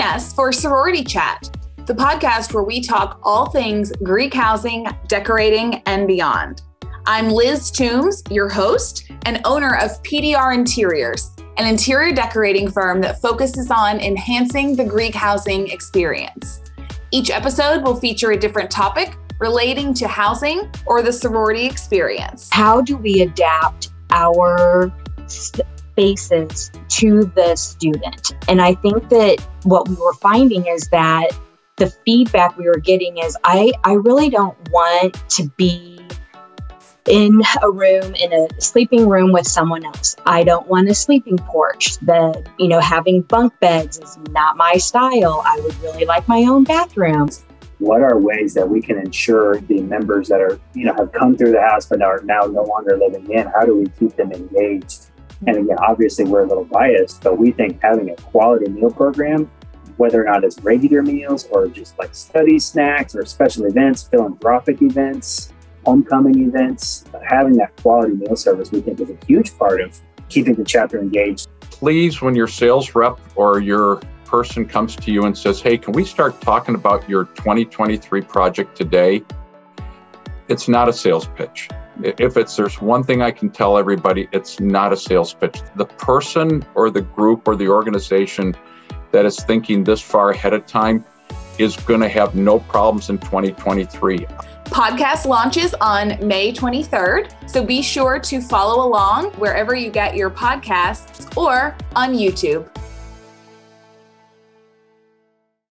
Join us for Sorority Chat, the podcast where we talk all things Greek housing, decorating, and beyond. I'm Liz Toombs, your host and owner of PDR Interiors, an interior decorating firm that focuses on enhancing the Greek housing experience. Each episode will feature a different topic relating to housing or the sorority experience. How do we adapt our spaces to the student? And I think that what we were finding is that the feedback we were getting is I, I really don't want to be in a room in a sleeping room with someone else. I don't want a sleeping porch. The, you know, having bunk beds is not my style. I would really like my own bathrooms. What are ways that we can ensure the members that are, you know, have come through the house but are now no longer living in, how do we keep them engaged? And again, obviously we're a little biased, but we think having a quality meal program whether or not it's regular meals or just like study snacks or special events, philanthropic events, homecoming events, having that quality meal service, we think is a huge part of keeping the chapter engaged. Please, when your sales rep or your person comes to you and says, Hey, can we start talking about your 2023 project today? It's not a sales pitch. If it's there's one thing I can tell everybody, it's not a sales pitch. The person or the group or the organization that is thinking this far ahead of time is going to have no problems in 2023. Podcast launches on May 23rd, so be sure to follow along wherever you get your podcasts or on YouTube.